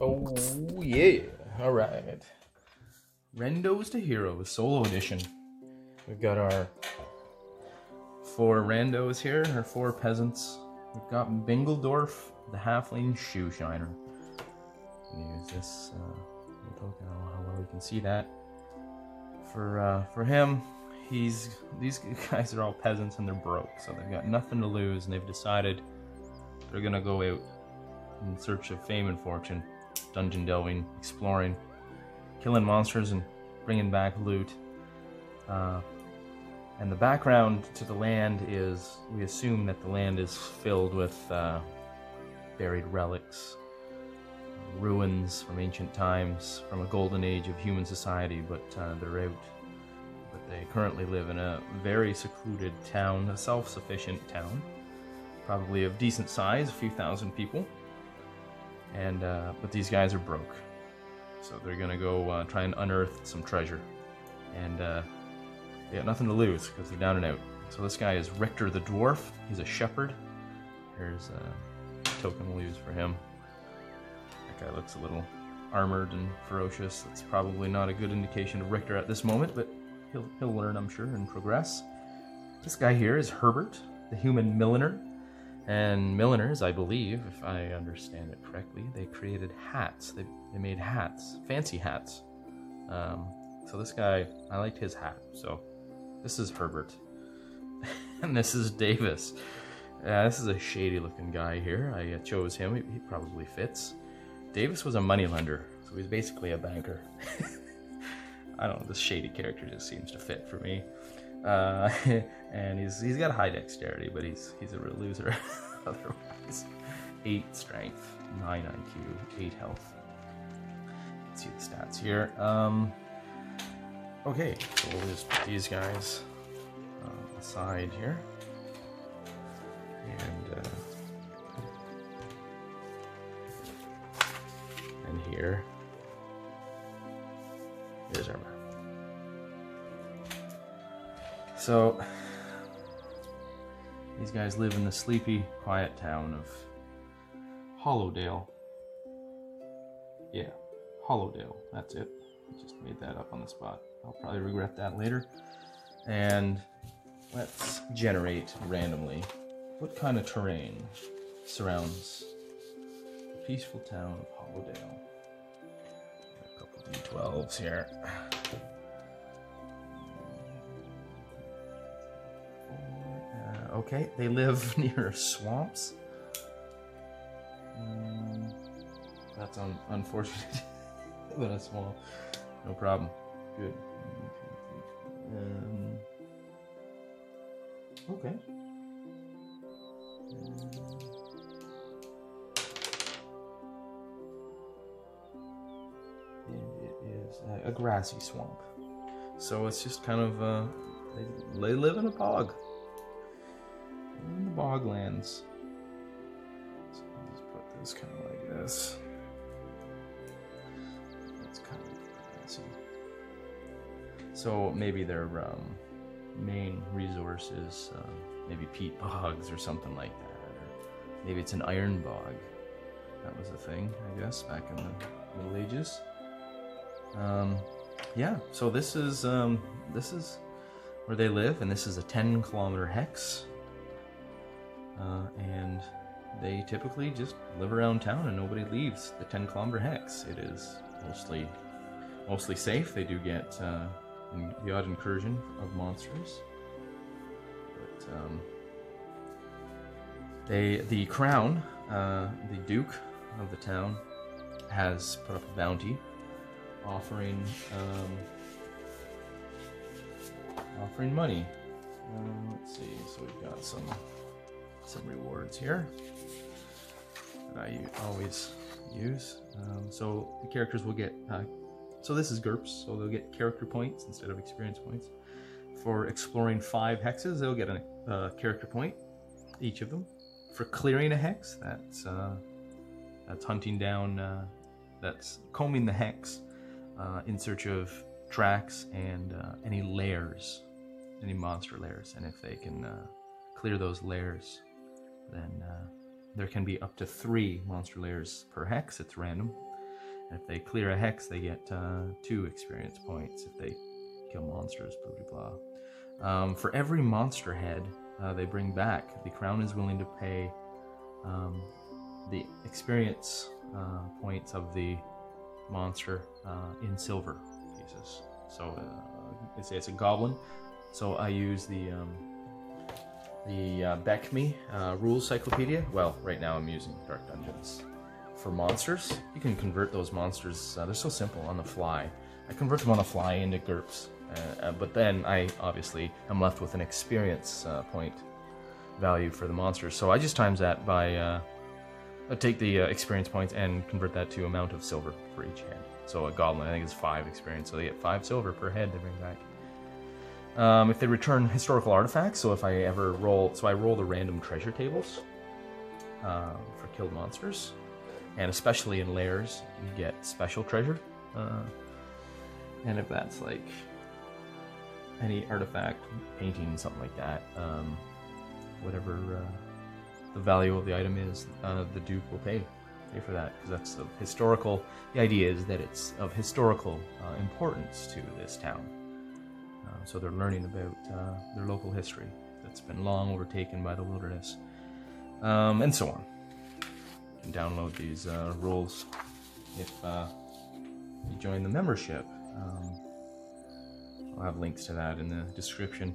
Oh yeah! All right. Randos to Heroes Solo Edition. We've got our four randos here, our four peasants. We've got Bingledorf, the halfling shoe shiner. Use this uh, token. I don't know how well you can see that. For uh, for him, he's these guys are all peasants and they're broke, so they've got nothing to lose, and they've decided they're gonna go out in search of fame and fortune, dungeon delving, exploring, killing monsters, and bringing back loot. Uh, and the background to the land is we assume that the land is filled with uh, buried relics, ruins from ancient times, from a golden age of human society, but uh, they're out. They currently live in a very secluded town, a self sufficient town, probably of decent size, a few thousand people. And uh, but these guys are broke, so they're gonna go uh, try and unearth some treasure, and uh, they got nothing to lose because they're down and out. So this guy is Richter the dwarf. He's a shepherd. Here's a token we'll use for him. That guy looks a little armored and ferocious. That's probably not a good indication of Richter at this moment, but he'll he'll learn, I'm sure, and progress. This guy here is Herbert, the human milliner. And milliners, I believe, if I understand it correctly, they created hats. They, they made hats, fancy hats. Um, so this guy, I liked his hat. So this is Herbert. and this is Davis. Uh, this is a shady looking guy here. I uh, chose him. He, he probably fits. Davis was a moneylender, so he's basically a banker. I don't know, this shady character just seems to fit for me. Uh, and he's he's got high dexterity, but he's he's a real loser otherwise. Eight strength, nine IQ, eight health. Let's see the stats here. Um, okay, so we'll just put these guys uh, aside here, and uh, and here. Here's our. So, these guys live in the sleepy, quiet town of Hollowdale. Yeah, Hollowdale, that's it. Just made that up on the spot. I'll probably regret that later. And let's generate randomly what kind of terrain surrounds the peaceful town of Hollowdale. Got a couple d12s here. Uh, okay, they live near swamps. Um, that's un- unfortunate. but a swamp. No problem. Good. Um, okay. And a, grassy swamp. So it's just kind of, uh, they, they live in a bog. In the boglands. So I'll just put this kind of like this. That's kind of grassy. So maybe their um, main resource is uh, maybe peat bogs or something like that. Maybe it's an iron bog. That was a thing, I guess, back in the Middle Ages. Um, yeah, so this is um, this is where they live, and this is a 10 kilometer hex. Uh, and they typically just live around town and nobody leaves the 10 kilometer hex. It is mostly mostly safe. They do get uh, the odd incursion of monsters, but um, they the crown, uh, the duke of the town, has put up a bounty offering um, offering money. Um, let's see. So we've got some some rewards here that I always use. Um, so the characters will get. Uh, so this is GURPS, so they'll get character points instead of experience points. For exploring five hexes, they'll get a uh, character point, each of them. For clearing a hex, that's uh, that's hunting down, uh, that's combing the hex uh, in search of tracks and uh, any lairs, any monster lairs, and if they can uh, clear those lairs, then uh, there can be up to three monster lairs per hex. It's random. And if they clear a hex, they get uh, two experience points. If they kill monsters, blah blah blah. Um, for every monster head uh, they bring back, the crown is willing to pay um, the experience points of the monster uh, in silver pieces. So uh, it's, it's a goblin. So I use the um, the uh, BECMI uh, rules cyclopedia. Well, right now I'm using Dark Dungeons. For monsters, you can convert those monsters. Uh, they're so simple on the fly. I convert them on the fly into GURPS, uh, uh, but then I obviously am left with an experience point value for the monsters. So I just times that by uh, take the uh, experience points and convert that to amount of silver for each head. So a goblin, I think, is five experience, so they get five silver per head they bring back. Um, if they return historical artifacts, so if I ever roll, so I roll the random treasure tables uh, for killed monsters, and especially in lairs, you get special treasure. Uh, and if that's like any artifact, painting, something like that, um, whatever uh, the value of the item is, uh, the Duke will pay pay for that because that's of historical. The idea is that it's of historical uh, importance to this town. Uh, so they're learning about uh, their local history that's been long overtaken by the wilderness, um, and so on. You can download these uh, rules if uh, you join the membership. Um, I'll have links to that in the description.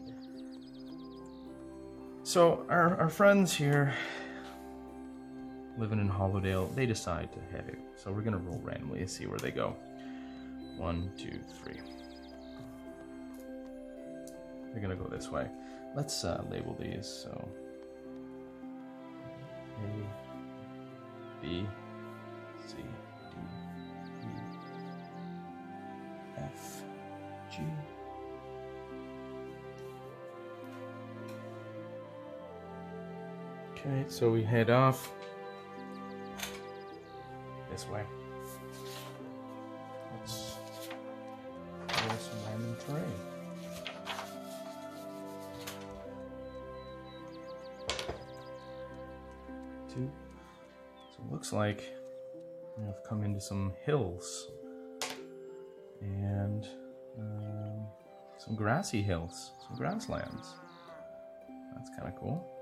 So our, our friends here living in Hollowdale, they decide to head out. So we're gonna roll randomly and see where they go. One, two, three. They're gonna go this way. Let's uh, label these. So A, B, Okay, so we head off this way. Let's some random terrain. Two. So it looks like I've come into some hills and um, some grassy hills, some grasslands. That's kind of cool.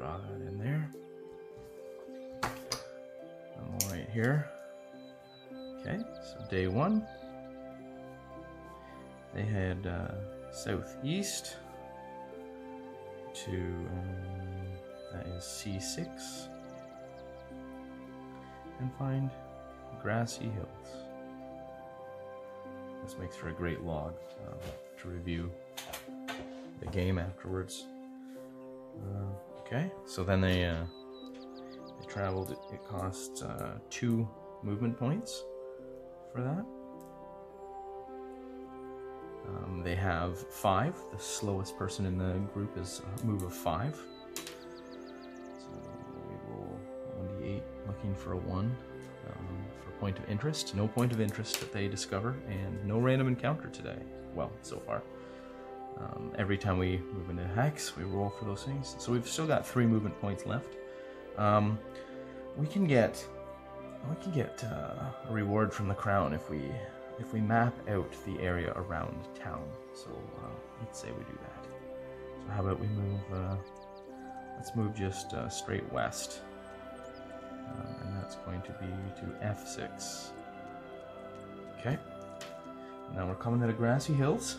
Draw that in there. Right here. Okay, so day one. They head uh, southeast to, um, that is C6, and find grassy hills. This makes for a great log uh, to review the game afterwards. Uh, okay, so then they uh, they traveled. It, it cost uh, two movement points for that. Um, they have five. The slowest person in the group is a move of five. So we roll 1d8 looking for a one um, for point of interest. No point of interest that they discover, and no random encounter today. Well, so far. Um, every time we move into hex, we roll for those things. So we've still got three movement points left. Um, we can get we can get uh, a reward from the crown if we if we map out the area around town. So uh, let's say we do that. So how about we move? Uh, let's move just uh, straight west, uh, and that's going to be to F6. Okay. Now we're coming to the grassy hills,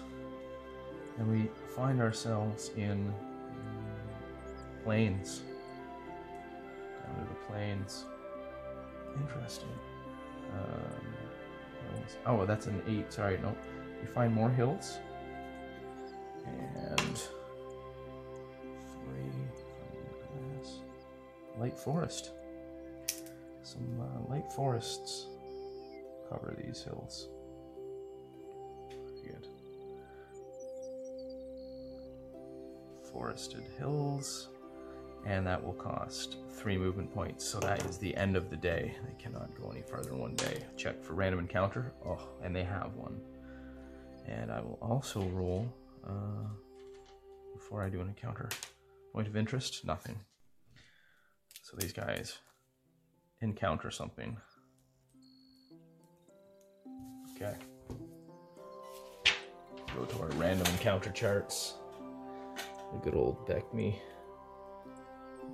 and we find ourselves in plains. Down to the plains. Interesting. Um. Oh, that's an eight. Sorry, no. We find more hills. And three grass. Light forest. Some uh, light forests cover these hills. Forested hills and that will cost three movement points. So that is the end of the day. They cannot go any further in one day. Check for random encounter. Oh, and they have one. And I will also roll uh, before I do an encounter. Point of interest? Nothing. So these guys encounter something. Okay. Go to our random encounter charts. The good old BECMI.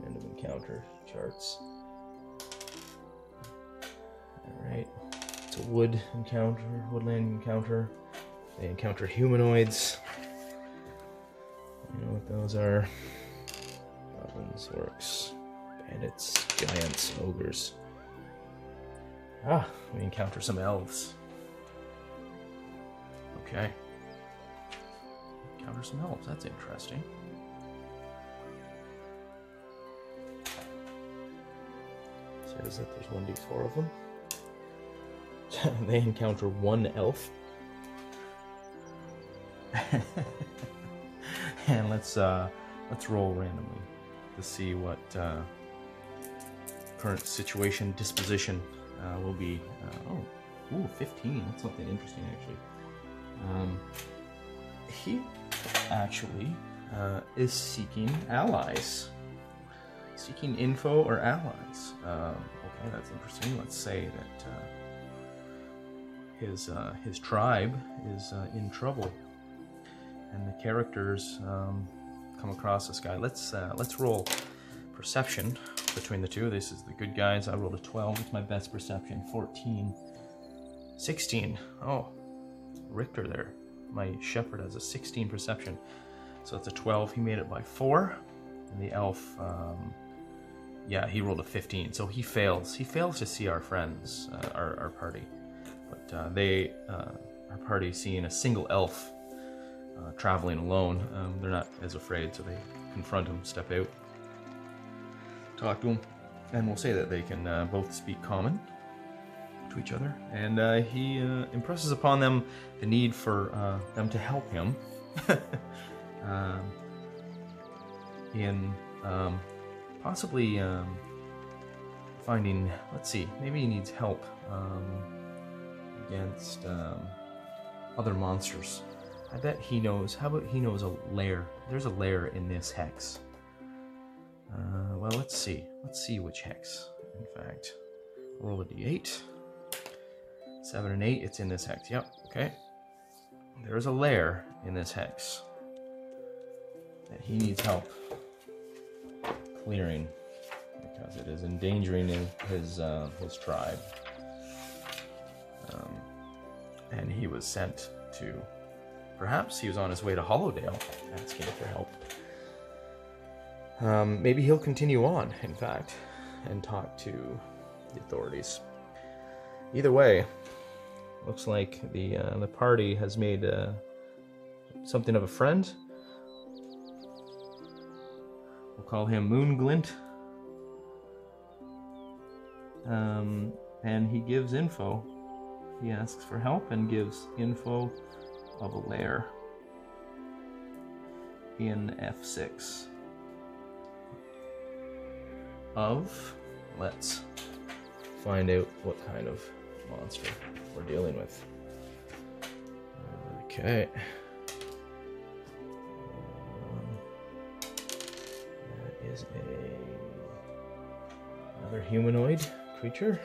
Random encounter charts. Alright. It's a wood encounter, woodland encounter. They encounter humanoids. You know what those are? Goblins, orcs, bandits, giants, ogres. Ah, we encounter some elves. Okay. Encounter some elves, that's interesting. Says that there's 1d4 of them. they encounter one elf. and let's uh, let's roll randomly to see what uh, current situation disposition uh, will be. Uh, oh, ooh, 15. That's something interesting actually. Um, he actually uh, is seeking allies, seeking info or allies. Um, okay, that's interesting. Let's say that uh, his uh, his tribe is uh, in trouble, and the characters um, come across this guy. Let's uh, let's roll perception between the two. This is the good guys. I rolled a 12. It's my best perception. 14. 16. Oh, Richter there. My shepherd has a 16 perception. So it's a 12. He made it by 4. And the elf, um, yeah, he rolled a 15. So he fails. He fails to see our friends, uh, our, our party. But uh, they, uh, our party, seeing a single elf uh, traveling alone, um, they're not as afraid. So they confront him, step out, talk to him, and we'll say that they can uh, both speak common to each other. And uh, he impresses upon them the need for them to help him um, in um, possibly um, finding, let's see, maybe he needs help um, against um, other monsters. I bet he knows. How about he knows a lair? There's a lair in this hex. Uh, well, let's see. Let's see which hex. In fact, roll a d8. Seven and eight. It's in this hex. Yep. Okay. There's a lair in this hex that he needs help clearing because it is endangering his uh, his tribe. Um, and he was sent to. Perhaps he was on his way to Hollowdale asking for help. Um, maybe he'll continue on, in fact, and talk to the authorities. Either way, looks like the uh, the party has made uh, something of a friend. Call him Moonglint. Um, and he gives info. He asks for help and gives info of a lair in F6 of. Let's find out what kind of monster we're dealing with. Okay. Another humanoid creature.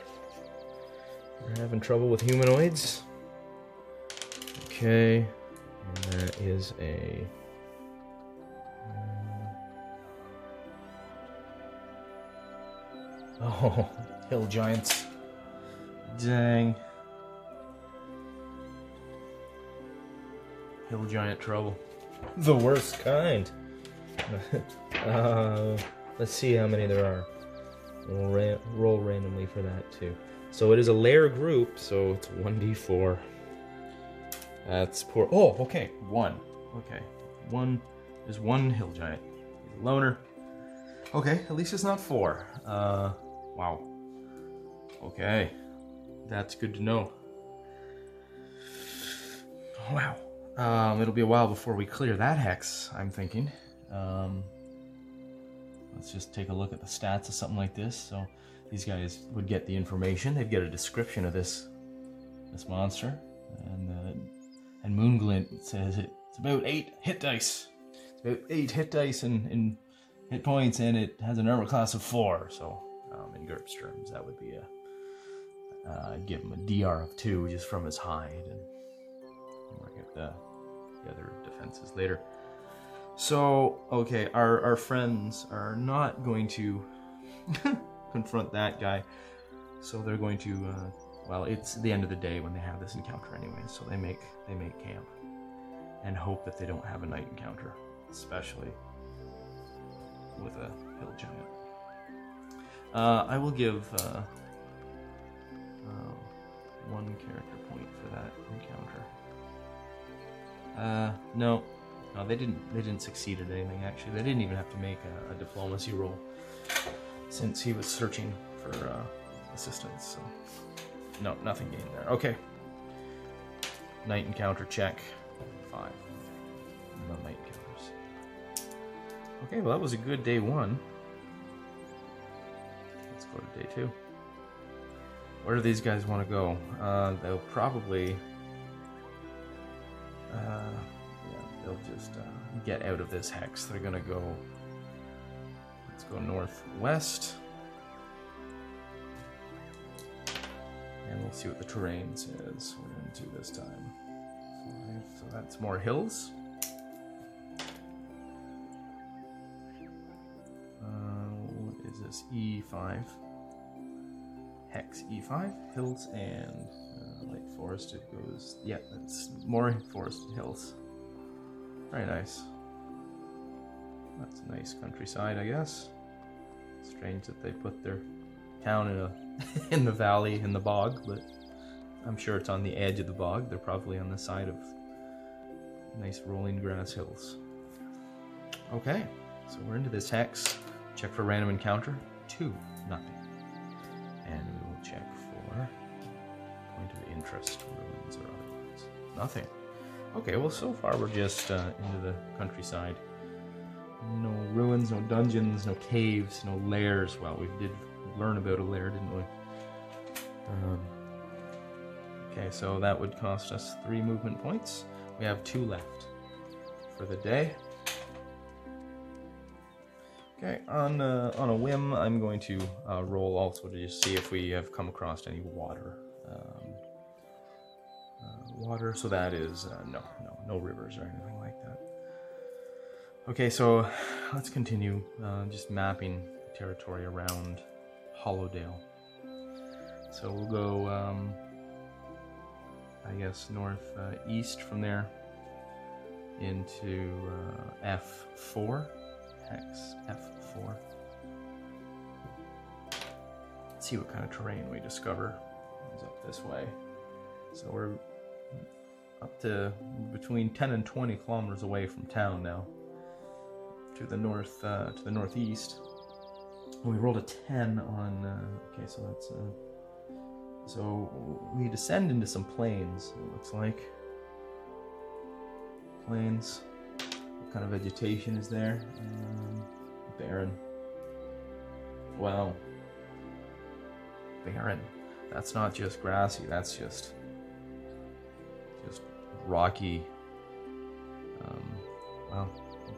We're having trouble with humanoids. Okay, and that is a. Oh, hill giants. Dang. Hill giant trouble. The worst kind. uh, let's see how many there are. We'll ra- roll randomly for that too. So it is a lair group, so it's 1d4. That's poor. Oh, okay. One. Okay. One is one hill giant. He's a loner. Okay, at least it's not four. Uh, wow. Okay. That's good to know. Wow. Um, it'll be a while before we clear that hex, I'm thinking. Um, let's just take a look at the stats of something like this. So these guys would get the information. They'd get a description of this this monster, and uh, and Moonglint says it's about eight hit dice. It's about eight hit dice and, and hit points, and it has an armor class of four. So, um, in GURPS terms, that would be a uh, give him a DR of two just from his hide, and work out the, the other defenses later. So, okay, our, our friends are not going to confront that guy. So they're going to, uh, well, it's the end of the day when they have this encounter anyway. So they make they make camp and hope that they don't have a night encounter, especially with a hill giant. Uh, I will give uh, uh, one character point for that encounter. Uh, no, no, they didn't. They didn't succeed at anything. Actually, they didn't even have to make a, a diplomacy roll since he was searching for uh, assistance. So, no, nothing gained there. Okay. Night encounter check. Five. No night encounters. Okay, well that was a good day one. Let's go to day two. Where do these guys want to go? Uh, they'll probably. Just uh, get out of this hex. They're gonna go. Let's go northwest. And we'll see what the terrain says. We're into this time. Five, so that's more hills. Uh, what is this? E5. Hex E5. Hills and uh, light forest. It goes. Yeah, that's more forested hills. Very nice. That's a nice countryside, I guess. Strange that they put their town in a in the valley in the bog, but I'm sure it's on the edge of the bog. They're probably on the side of nice rolling grass hills. Okay, so we're into this hex. Check for random encounter. Two, nothing. And we will check for point of interest, ruins or otherwise. Nothing. Okay, well, so far we're just uh, into the countryside. No ruins, no dungeons, no caves, no lairs. Well, we did learn about a lair, didn't we? Um, okay, so that would cost us three movement points. We have two left for the day. Okay, on uh, on a whim, I'm going to uh, roll also to just see if we have come across any water. Um, water, so that is uh, no, no, no rivers or anything like that. Okay, so let's continue uh, just mapping territory around Hollowdale. So we'll go, um, I guess, north uh, east from there into uh, F4. Hex F4. Let's see what kind of terrain we discover. It's up this way. So we're up to between 10 and 20 kilometers away from town now. To the north, uh, to the northeast. We rolled a 10 on. Uh, okay, so that's. Uh, so we descend into some plains, it looks like. Plains. What kind of vegetation is there? Um, barren. Wow. Barren. That's not just grassy, that's just. Rocky. Um, wow,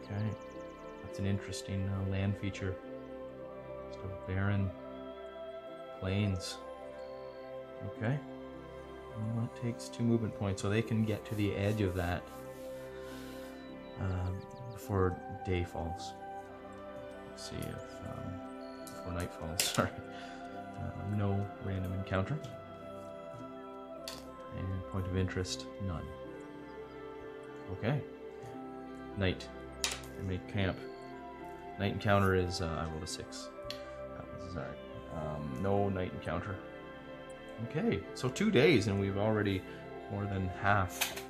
okay. That's an interesting uh, land feature. Just a barren plains. Okay. Well, that takes two movement points, so they can get to the edge of that um, before day falls. Let's see if um, before night falls. Sorry. Uh, no random encounter. And point of interest, none. Okay. Night. We make camp. Night encounter is uh, I rolled a six. That. Um, no night encounter. Okay, so two days and we've already more than half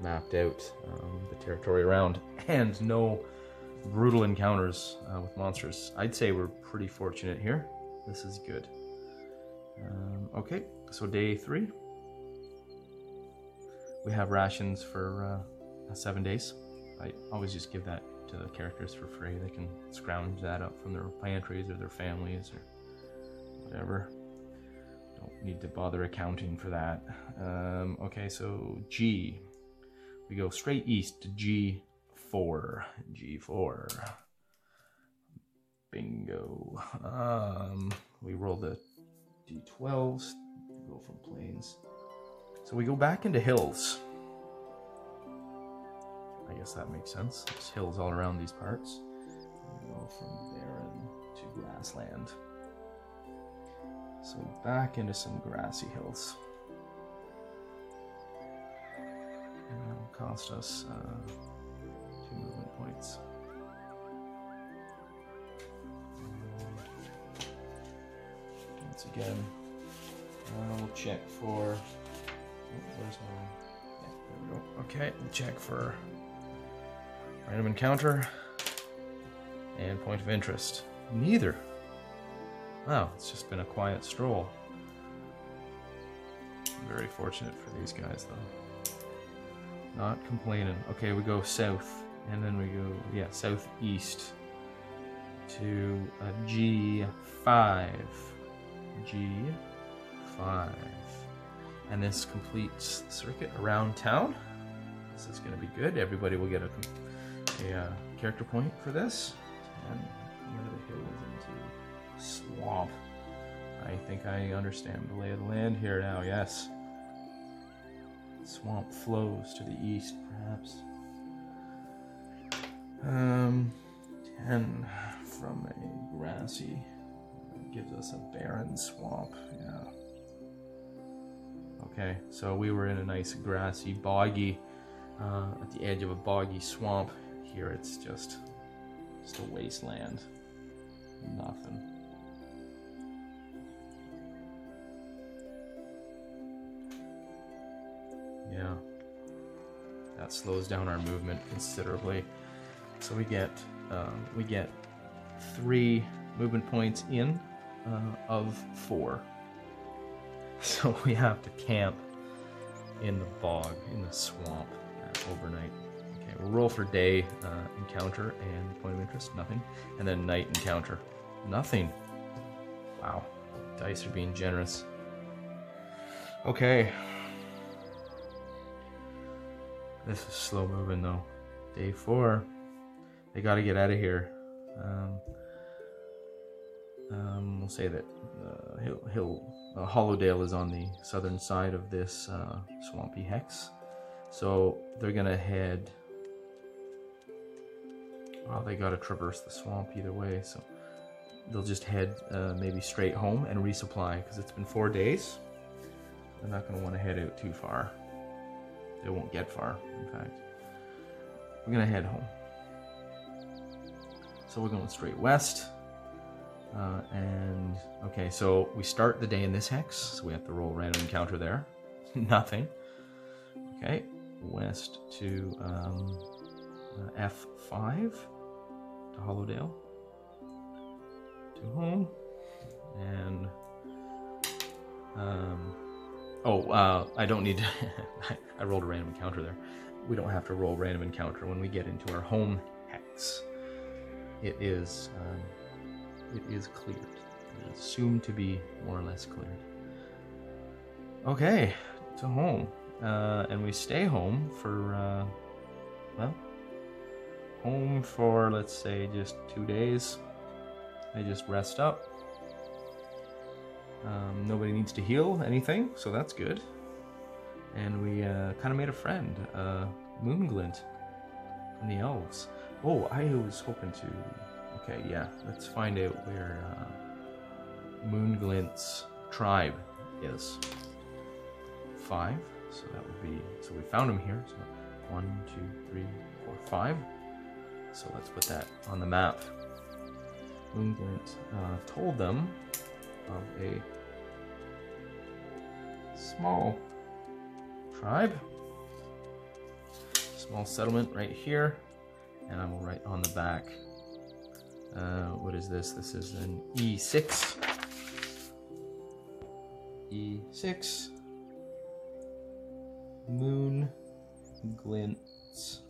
mapped out um, the territory around, and no brutal encounters uh, with monsters. I'd say we're pretty fortunate here. This is good. Um, okay, so day three. We have rations for uh, seven days. I always just give that to the characters for free. They can scrounge that up from their pantries or their families or whatever. Don't need to bother accounting for that. Um, okay, so G. We go straight east to G4. G4. Bingo. Um, we roll the d12s. Go from plains. So we go back into hills. I guess that makes sense. There's hills all around these parts. We go from barren to grassland. So back into some grassy hills. And that'll cost us uh, two movement points. Once again, we'll check for. Okay, check for random encounter and point of interest. Neither. Wow, it's just been a quiet stroll. Very fortunate for these guys, though. Not complaining. Okay, we go south, and then we go, yeah, southeast to a G5. G5. And this completes the circuit around town. This is going to be good. Everybody will get a, a uh, character point for this. And come the hills into swamp. I think I understand the lay of the land here now, yes. Swamp flows to the east, perhaps. Um, 10 from a grassy gives us a barren swamp, yeah. Okay, so we were in a nice grassy, boggy, uh, at the edge of a boggy swamp. Here it's just, just a wasteland. Nothing. Yeah. That slows down our movement considerably. So we get um, we get three movement points in uh, of four. So we have to camp in the bog, in the swamp uh, overnight. Okay, we'll roll for day uh, encounter and point of interest, nothing. And then night encounter, nothing. Wow, dice are being generous. Okay. This is slow moving though. Day four. They gotta get out of here. Um, um, we'll say that uh, Hill, Hill uh, Hollowdale is on the southern side of this uh, swampy hex, so they're gonna head. Well, they gotta traverse the swamp either way, so they'll just head uh, maybe straight home and resupply because it's been four days. They're not gonna want to head out too far. They won't get far, in fact. We're gonna head home. So we're going straight west. Uh, and okay, so we start the day in this hex, so we have to roll random encounter there. Nothing. Okay, west to um, uh, F5 to Hollowdale to home, and um, oh, uh, I don't need. To I rolled a random encounter there. We don't have to roll random encounter when we get into our home hex. It is. Um, it is cleared. It is assumed to be more or less cleared. Okay, to home. Uh, and we stay home for, uh, well, home for, let's say, just two days. They just rest up. Um, nobody needs to heal anything, so that's good. And we uh, kind of made a friend, uh, Moonglint, from the elves. Oh, I was hoping to Okay, yeah. Let's find out where uh, Moonglint's tribe is. Five. So that would be. So we found him here. So one, two, three, four, five. So let's put that on the map. Moonglint uh, told them of a small tribe, small settlement right here, and I will write on the back uh, what is this? This is an E6. E6. Moon glints.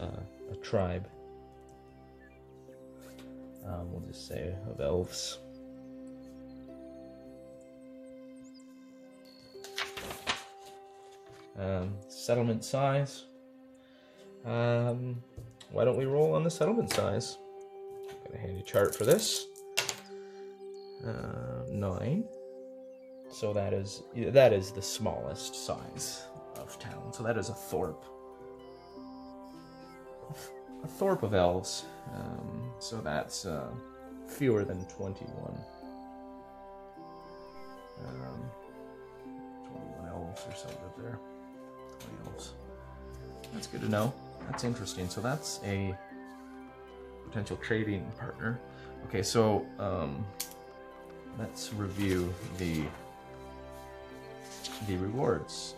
Uh, a tribe. Um, we'll just say of elves. Um, settlement size Um, why don't we roll on the settlement size? Got a handy chart for this. Uh, nine. So that is that is the smallest size of town. So that is a thorp. A thorp of elves. Um, so that's uh, fewer than twenty-one. Um, twenty-one elves or so live there. Twenty elves. That's good to know. That's interesting. So that's a potential trading partner. Okay, so um, let's review the the rewards.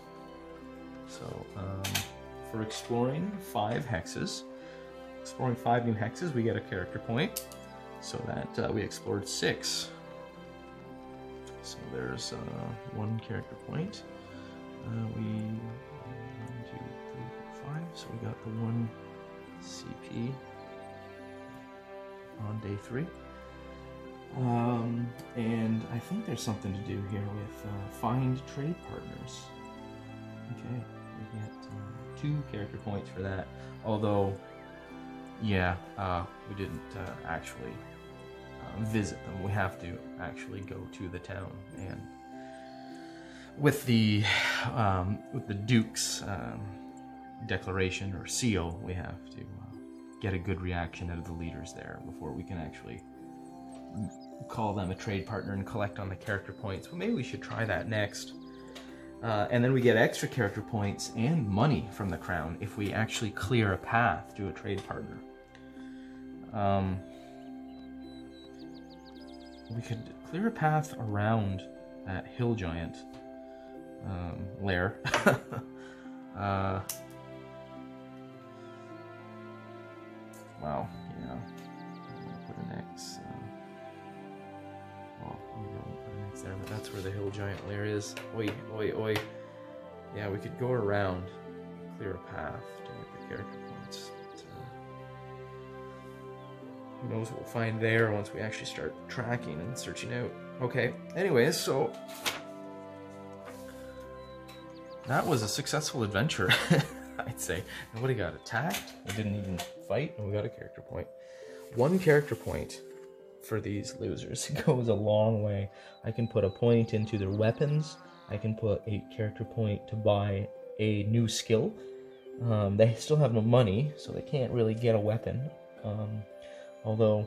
So um, for exploring five hexes, exploring five new hexes, we get a character point. So that uh, we explored six. So there's uh, one character point. Uh, we five. So we got the one CP on day three. Um, and I think there's something to do here with uh, find trade partners. Okay, we get uh, two character points for that. Although, yeah, uh, we didn't uh, actually uh, visit them. We have to actually go to the town and with the um, with the Duke's um, declaration or seal, we have to uh, get a good reaction out of the leaders there before we can actually call them a trade partner and collect on the character points. Well, maybe we should try that next. Uh, and then we get extra character points and money from the crown if we actually clear a path to a trade partner. Um, we could clear a path around that hill giant um, lair. uh, wow, yeah. I'm gonna put an X. Uh, well, we don't put an X there, but that's where the hill giant lair is. Oi, oi, oi. Yeah, we could go around, clear a path to get the character points. But, uh, who knows what we'll find there once we actually start tracking and searching out. Okay, anyways, so that was a successful adventure, I'd say. Nobody got attacked, we didn't even fight, and we got a character point. One character point for these losers goes a long way. I can put a point into their weapons, I can put a character point to buy a new skill. Um, they still have no money, so they can't really get a weapon. Um, although,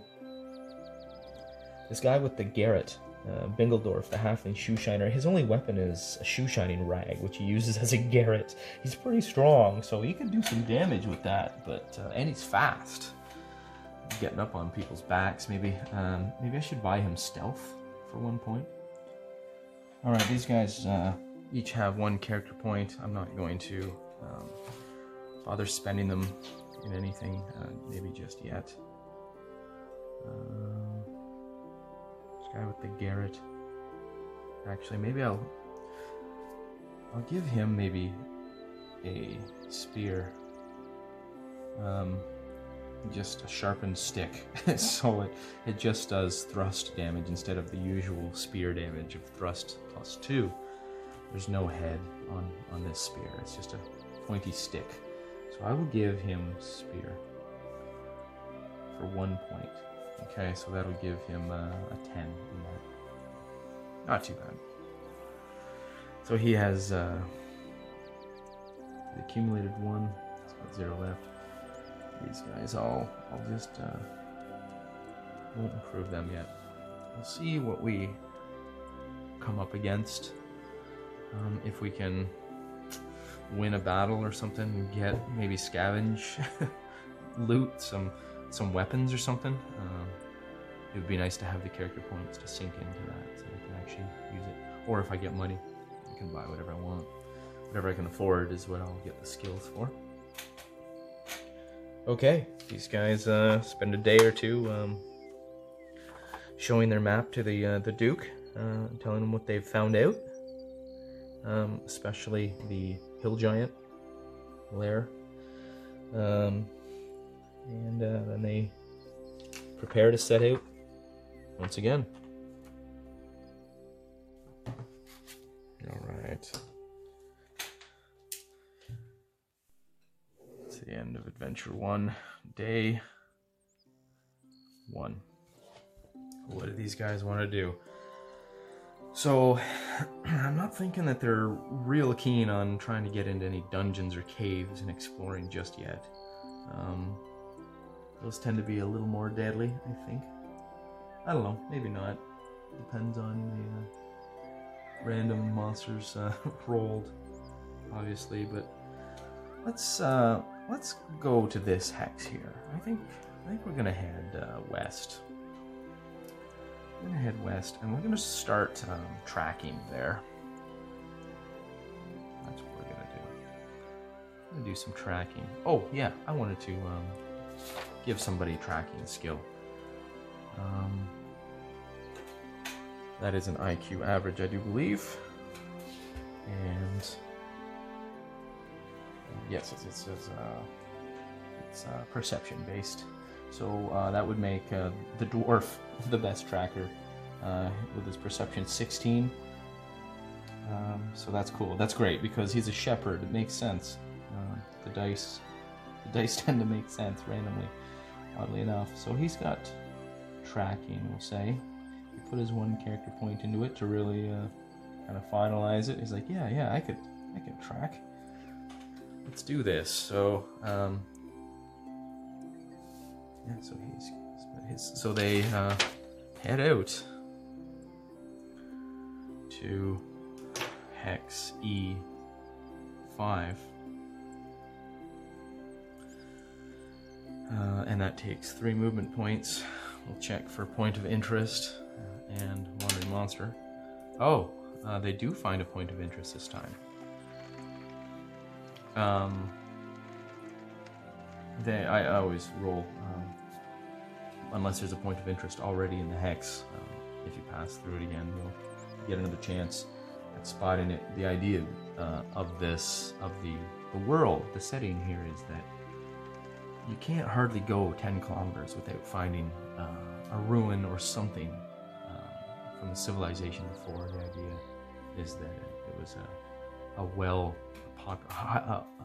this guy with the garrote, uh, Bingledorf, the halfling shoe shiner, his only weapon is a shoe shining rag, which he uses as a garrote. He's pretty strong, so he can do some damage with that, but uh, and he's fast. Getting up on people's backs, maybe. Um, maybe I should buy him stealth for one point. All right, these guys uh, each have one character point. I'm not going to um, bother spending them in anything, uh, maybe just yet. Um, guy with the garrote. Actually, maybe I'll I'll give him maybe a spear. Um, just a sharpened stick, so it it just does thrust damage instead of the usual spear damage of thrust plus two. There's no head on on this spear. It's just a pointy stick. So I will give him spear for one point. Okay, so that'll give him uh, a ten in. Not too bad. So he has uh, the accumulated one. He's got zero left. These guys, I'll I'll just uh, won't improve them yet. We'll see what we come up against. Um, if we can win a battle or something and get maybe scavenge loot, some some weapons or something. Um, it would be nice to have the character points to sink into that so I can actually use it. Or if I get money, I can buy whatever I want. Whatever I can afford is what I'll get the skills for. Okay, these guys uh, spend a day or two um, showing their map to the uh, the Duke, uh, telling him what they've found out, um, especially the hill giant lair. Um, and uh, then they prepare to set out once again. All right. It's the end of Adventure one, day one. What do these guys want to do? So, I'm not thinking that they're real keen on trying to get into any dungeons or caves and exploring just yet. Um, those tend to be a little more deadly, I think. I don't know, maybe not. Depends on the uh, random monsters uh, rolled, obviously. But let's uh, let's go to this hex here. I think I think we're gonna head uh, west. We're gonna head west, and we're gonna start um, tracking there. That's what we're gonna do. I'm gonna do some tracking. Oh yeah, I wanted to um, give somebody tracking skill. Um, that is an IQ average, I do believe. And yes, it says uh, it's uh, perception based. So uh, that would make uh, the dwarf the best tracker uh, with his perception 16. Um, so that's cool. That's great because he's a shepherd. It makes sense. Uh, the dice, the dice tend to make sense randomly, oddly enough. So he's got tracking, we'll say. He put his one character point into it to really uh, kind of finalize it. He's like, yeah, yeah, I could, I could track. Let's do this. So, um, yeah, so he's, his, so they uh, head out to hex E5. Uh, and that takes three movement points. We'll check for point of interest uh, and wandering monster. Oh, uh, they do find a point of interest this time. Um, they, I always roll um, unless there's a point of interest already in the hex. Um, if you pass through it again, you'll get another chance at spotting it. The idea uh, of this, of the the world, the setting here is that you can't hardly go 10 kilometers without finding uh, a ruin or something uh, from the civilization before. The idea is that it was a, a well, pop,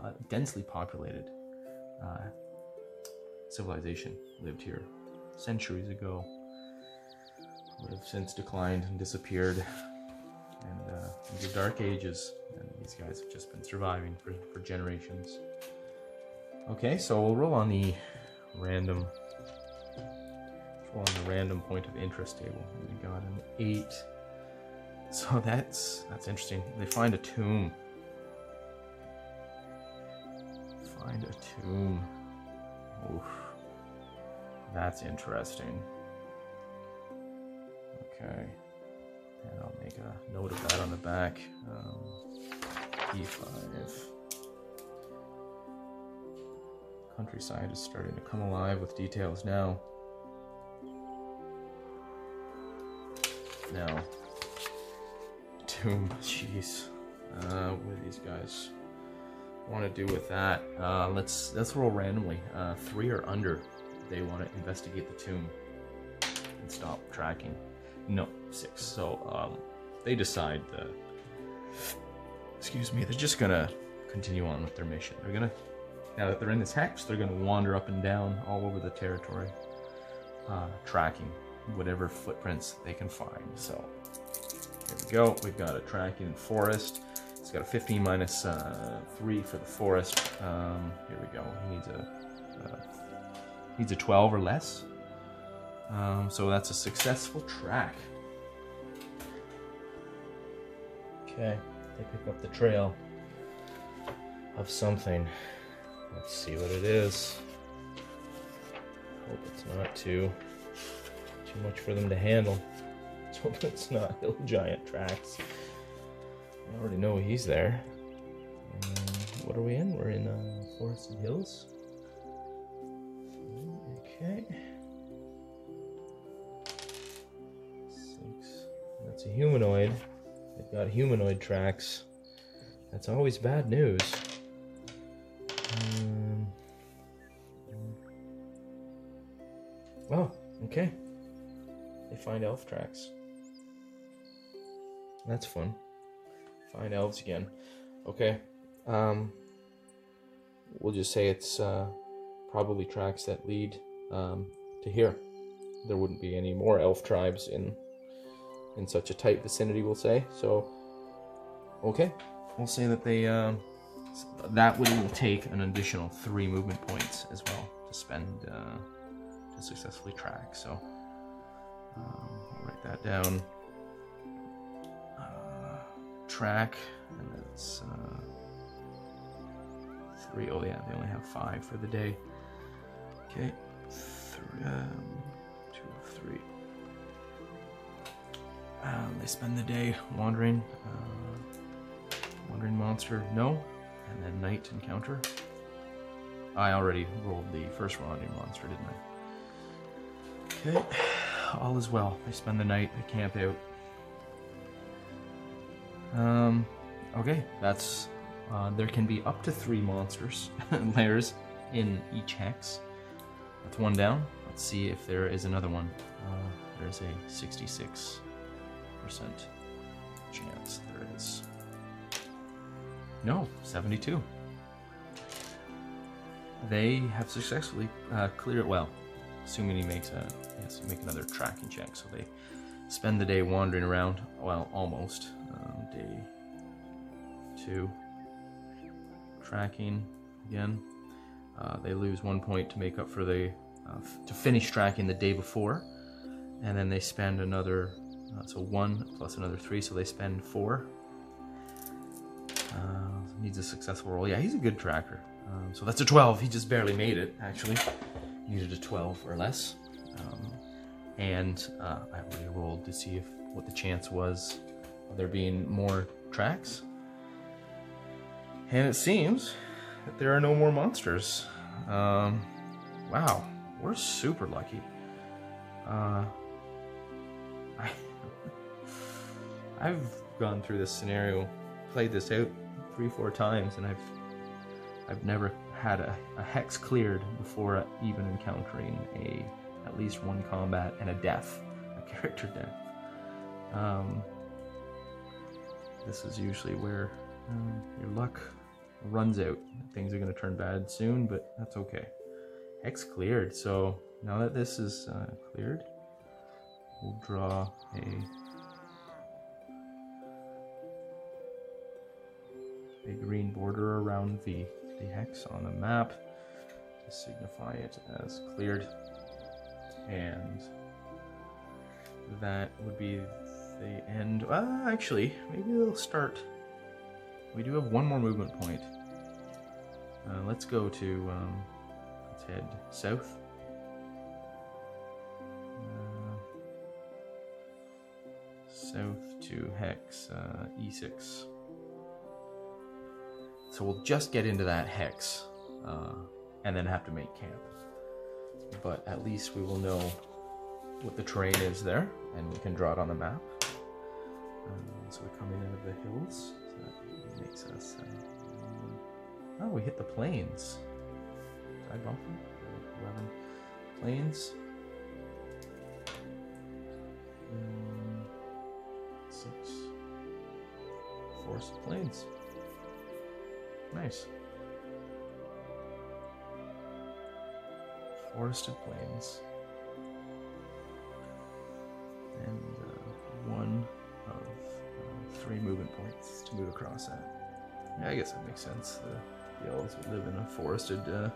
uh, densely populated uh, civilization lived here centuries ago. Would have since declined and disappeared. And uh, are dark ages, and these guys have just been surviving for, for generations. Okay, so we'll roll on the random. On the random point of interest table. We got an eight. So that's that's interesting. They find a tomb. Find a tomb. Oof. That's interesting. Okay. And I'll make a note of that on the back. Um, E5. Countryside is starting to come alive with details now. Now, tomb, jeez. Uh, what do these guys want to do with that? Uh, let's let's roll randomly. Uh, three or under, they want to investigate the tomb and stop tracking. No, six. So um, they decide the. Excuse me. They're just gonna continue on with their mission. They're gonna now that they're in this hex, they're gonna wander up and down all over the territory, uh, tracking whatever footprints they can find. So here we go. We've got a tracking in forest. It's got a 15 minus, uh, three for the forest. Um, here we go. He needs a uh, needs a 12 or less. Um, so that's a successful track. Okay, they pick up the trail of something. Let's see what it is. Hope it's not too too much for them to handle. Hope it's not hill giant tracks. I already know he's there. Um, what are we in? We're in uh, Forested Hills. Okay. Six. That's a humanoid. They've got humanoid tracks. That's always bad news. Um, oh, okay. They find elf tracks. That's fun. Find elves again. Okay. Um, we'll just say it's uh, probably tracks that lead um, to here. There wouldn't be any more elf tribes in in such a tight vicinity, we'll say. So, okay, we'll say that they um, that would take an additional three movement points as well to spend uh, to successfully track. So, um, I'll write that down. Uh, track, and that's uh, three. Oh yeah, they only have five for the day. Okay, three, um, two three. Um, they spend the day wandering. Uh, wandering monster, no. And then night encounter. I already rolled the first wandering monster, didn't I? Okay, all is well. They spend the night. They camp out. Um, okay, that's. Uh, there can be up to three monsters lairs in each hex. That's one down. Let's see if there is another one. Uh, there's a 66 percent chance there is. No, 72. They have successfully uh, cleared. It well, assuming he makes a make another tracking check, so they spend the day wandering around. Well, almost um, day two. Tracking again. Uh, they lose one point to make up for the uh, f- to finish tracking the day before, and then they spend another uh, so one plus another three, so they spend four. Uh, needs a successful roll. Yeah, he's a good tracker. Um, so that's a 12. He just barely made it, actually. Needed a 12 or less. Um, and uh, I re-rolled to see if what the chance was of there being more tracks. And it seems that there are no more monsters. Um, wow, we're super lucky. Uh, I, I've gone through this scenario, played this out three, four times, and I've I've never had a, a hex cleared before even encountering a at least one combat and a death, a character death. Um, this is usually where um, your luck runs out. Things are going to turn bad soon, but that's okay. Hex cleared. So now that this is uh, cleared, we'll draw a a green border around the, the hex on the map to signify it as cleared. And that would be the end. Uh, actually, maybe we'll start. We do have one more movement point. Uh, let's go to. Um, let's head south. Uh, south to hex uh, E6. So we'll just get into that hex uh, and then have to make camp. But at least we will know what the terrain is there and we can draw it on the map. Um, so we're coming of the hills. So that makes us. Uh, oh, we hit the plains. Did I bump them? 11 plains. Um, six. Forest plains. Nice. Forested plains. And uh, one of uh, three movement points to move across that. Yeah, I guess that makes sense. The, the elves would live in a forested uh,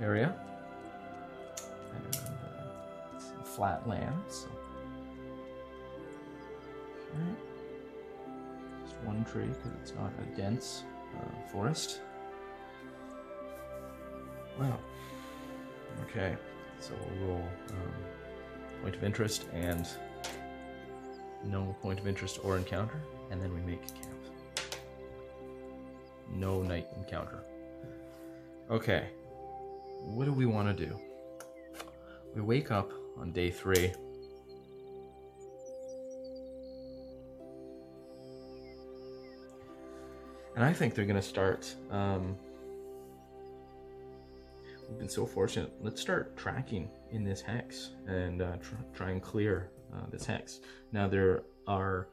area. And uh, it's a flat land, so. Okay. Just one tree because it's not a dense uh, forest. Wow. Okay, so we'll roll um, point of interest and no point of interest or encounter, and then we make camp. No night encounter. Okay, what do we want to do? We wake up on day three. And I think they're going to start. Um, we've been so fortunate. Let's start tracking in this hex and uh, tr- try and clear uh, this hex. Now there are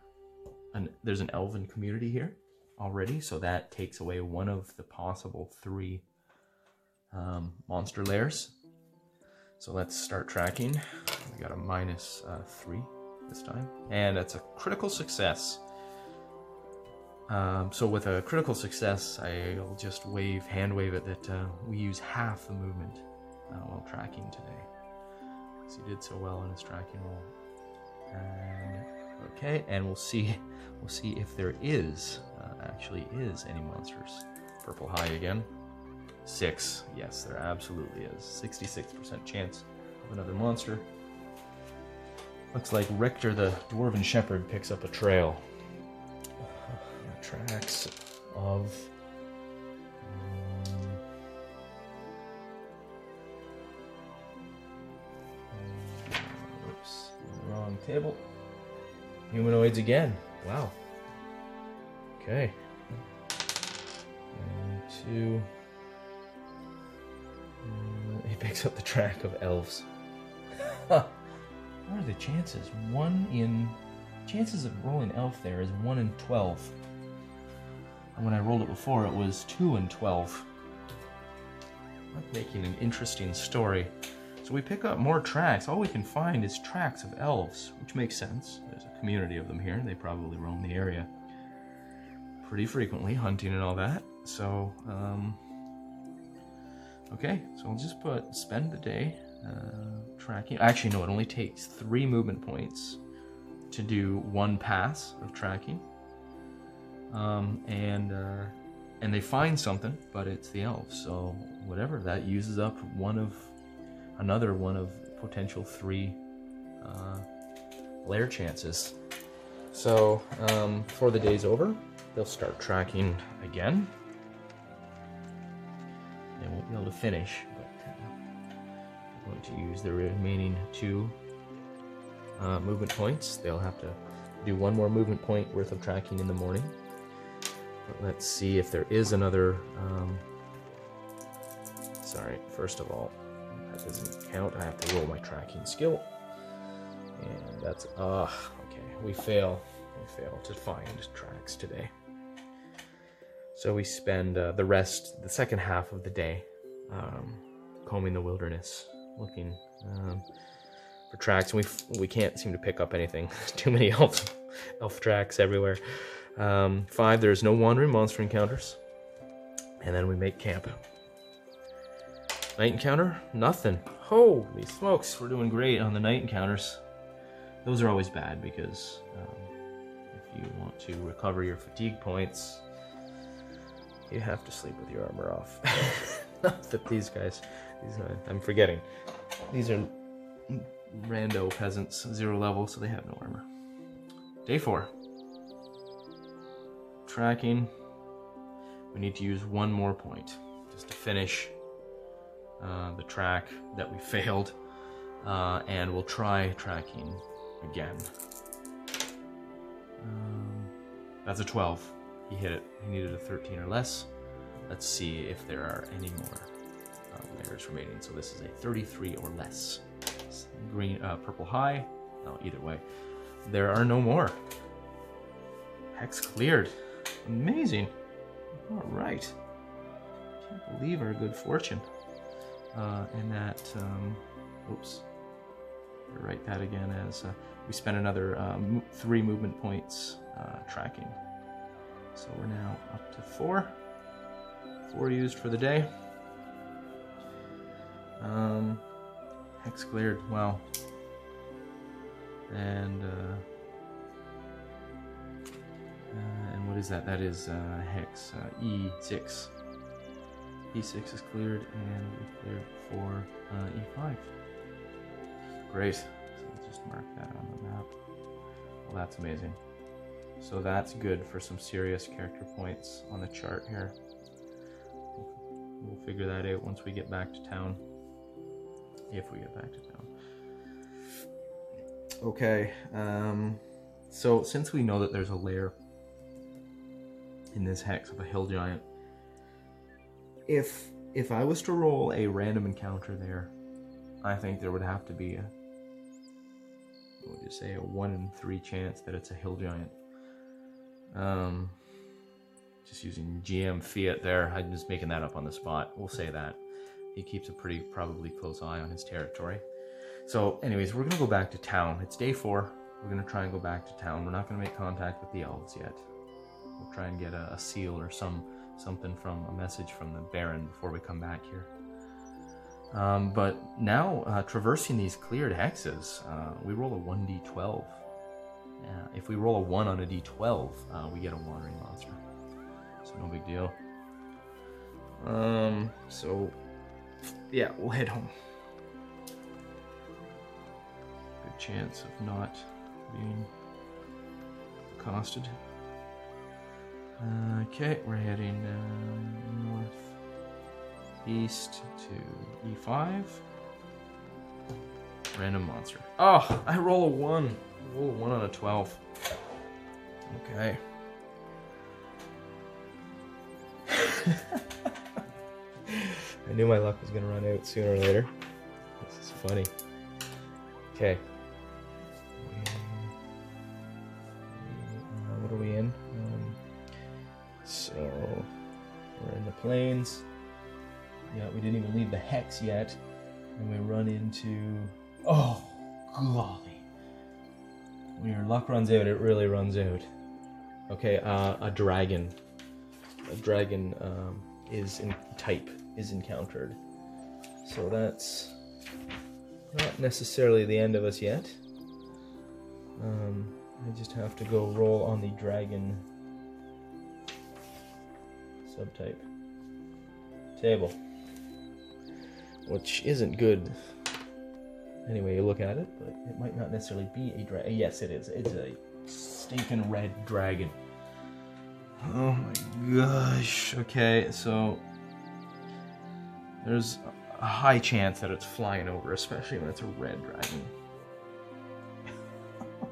an there's an elven community here already, so that takes away one of the possible three um, monster lairs. So let's start tracking. We got a minus, uh, three this time, and it's a critical success. Um, so with a critical success, I'll just wave, hand wave it that uh, we use half the movement uh, while tracking today. So he did so well in his tracking roll. And, okay, and we'll see, we'll see if there is uh, actually is any monsters. Purple high again. Six. Yes, there absolutely is. 66% chance of another monster. Looks like Richter the Dwarven Shepherd picks up a trail. Tracks of. um, Oops, wrong table. Humanoids again. Wow. Okay. One, two. Mm, He picks up the track of elves. what are the chances? One in. Chances of rolling elf there is 1 in 12. And when I rolled it before, it was 2 and 12. That's making an interesting story. So we pick up more tracks. All we can find is tracks of elves, which makes sense. There's a community of them here. They probably roam the area pretty frequently, hunting and all that. So, um, okay, so I'll just put spend the day uh, tracking. Actually, no, it only takes three movement points to do one pass of tracking. Um, and uh, and they find something, but it's the elves. So whatever that uses up one of another one of potential three uh, lair chances. So um, before the day's over, they'll start tracking again. They won't be able to finish, but uh, they're going to use the remaining two uh, movement points. They'll have to do one more movement point worth of tracking in the morning. Let's see if there is another. Um, sorry, first of all, that doesn't count. I have to roll my tracking skill. And that's. Ah, okay. We fail. We fail to find tracks today. So we spend uh, the rest, the second half of the day, um, combing the wilderness, looking um, for tracks. And We we can't seem to pick up anything. Too many elf elf tracks everywhere. Um, five, there's no wandering monster encounters, and then we make camp. Night encounter, nothing. Holy smokes, we're doing great on the night encounters. Those are always bad because um, if you want to recover your fatigue points, you have to sleep with your armor off. Not that these guys, these uh, I'm forgetting. These are rando peasants, zero level, so they have no armor. Day four. Tracking. We need to use one more point just to finish uh, the track that we failed, uh, and we'll try tracking again. Um, that's a 12. He hit it. He needed a 13 or less. Let's see if there are any more uh, lairs remaining. So this is a 33 or less. Green, uh, purple high. No, either way. There are no more. Hex cleared. Amazing. All right. Can't believe our good fortune. Uh, and that, um, oops. Write that again as uh, we spent another um, three movement points uh, tracking. So we're now up to four. Four used for the day. Um, hex cleared. Wow. And uh, what is that? That is uh, hex uh, E6. E6 is cleared, and we cleared for uh, E5. Great. So let's just mark that on the map. Well, that's amazing. So that's good for some serious character points on the chart here. We'll figure that out once we get back to town. If we get back to town. Okay. Um, so since we know that there's a lair in this hex of a hill giant, if if I was to roll a random encounter there, I think there would have to be a what would you say a one in three chance that it's a hill giant. Um, just using GM Fiat there. I'm just making that up on the spot. We'll say that. he keeps a pretty probably close eye on his territory. So, anyways, we're gonna go back to town. It's day four. We're gonna try and go back to town. We're not gonna make contact with the elves yet. We'll try and get a, a seal or some something from a message from the Baron before we come back here. Um, but now, uh, traversing these cleared hexes, uh, we roll a 1d12. Uh, if we roll a 1 on a d12, uh, we get a wandering monster. So, no big deal. Um, so, yeah, we'll head home. Good chance of not being accosted. Okay, we're heading north east to E5. Random monster. Oh, I roll a 1. I roll a 1 on a 12. Okay. I knew my luck was to run out sooner or later. This is funny. Okay. Plains. Yeah, we didn't even leave the hex yet. And we run into. Oh, golly. When your luck runs out, it really runs out. Okay, uh, a dragon. A dragon um, is in type is encountered. So that's not necessarily the end of us yet. Um, I just have to go roll on the dragon subtype table, which isn't good. Anyway, you look at it, but it might not necessarily be a dragon. Yes, it is. It's a stinking red dragon. Oh my gosh. Okay, so there's a high chance that it's flying over, especially when it's a red dragon.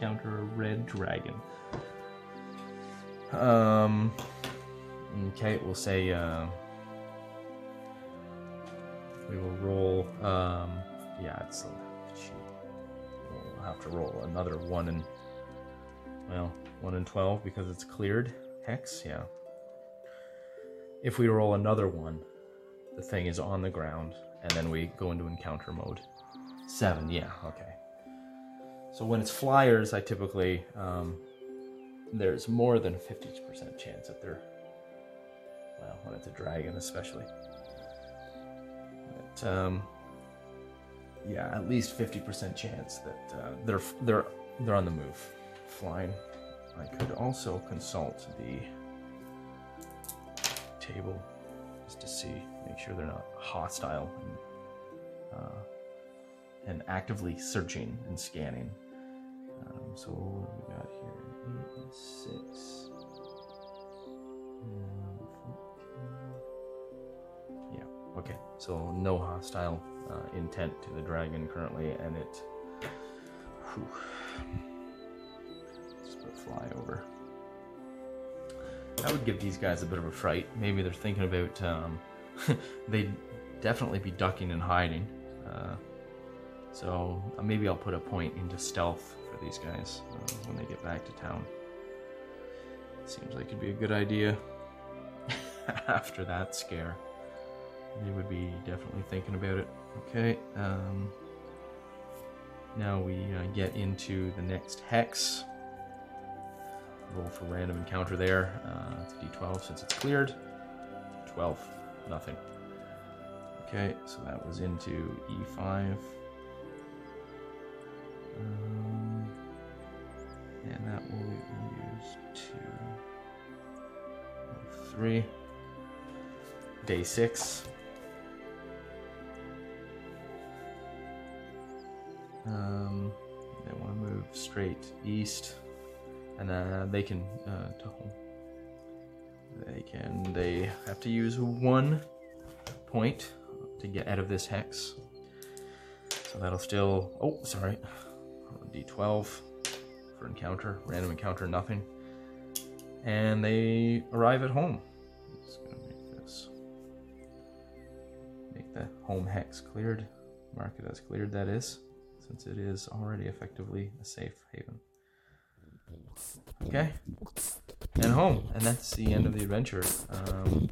Counter a red dragon. Um. Okay, we'll say. Uh, we will roll. Um. Yeah, it's. A, we'll have to roll another one in. Well, one in twelve because it's cleared hex. Yeah. If we roll another one, the thing is on the ground, and then we go into encounter mode. Seven, yeah, okay. So when it's flyers, I typically um, there's more than a fifty percent chance that they're well, when it's a dragon, especially. But, um, yeah, at least fifty percent chance that uh, they're they're they're on the move, flying. I could also consult the table just to see, make sure they're not hostile and, uh, and actively searching and scanning. Um, so what we got here? Eight and six. and Okay. So no hostile uh, intent to the dragon currently, and it. Whew, let's fly over. That would give these guys a bit of a fright. Maybe they're thinking about. Um, they'd definitely be ducking and hiding. Uh, so uh, maybe I'll put a point into stealth for these guys uh, when they get back to town. Seems like it'd be a good idea. After that scare, they would be definitely thinking about it. Okay. Um, now we uh, get into the next hex. Roll for random encounter there. Uh, it's a d12 since it's cleared. 12. Nothing. Okay, so that was into e5. Um, and that will be used to three. Day six. Um, they want to move straight east, and then they can uh. They can. They have to use one point to get out of this hex. So that'll still. Oh, sorry. D12 for encounter, random encounter, nothing. And they arrive at home. Just gonna make this. Make the home hex cleared. Mark it as cleared, that is, since it is already effectively a safe haven. Okay. And home. And that's the end of the adventure. Um,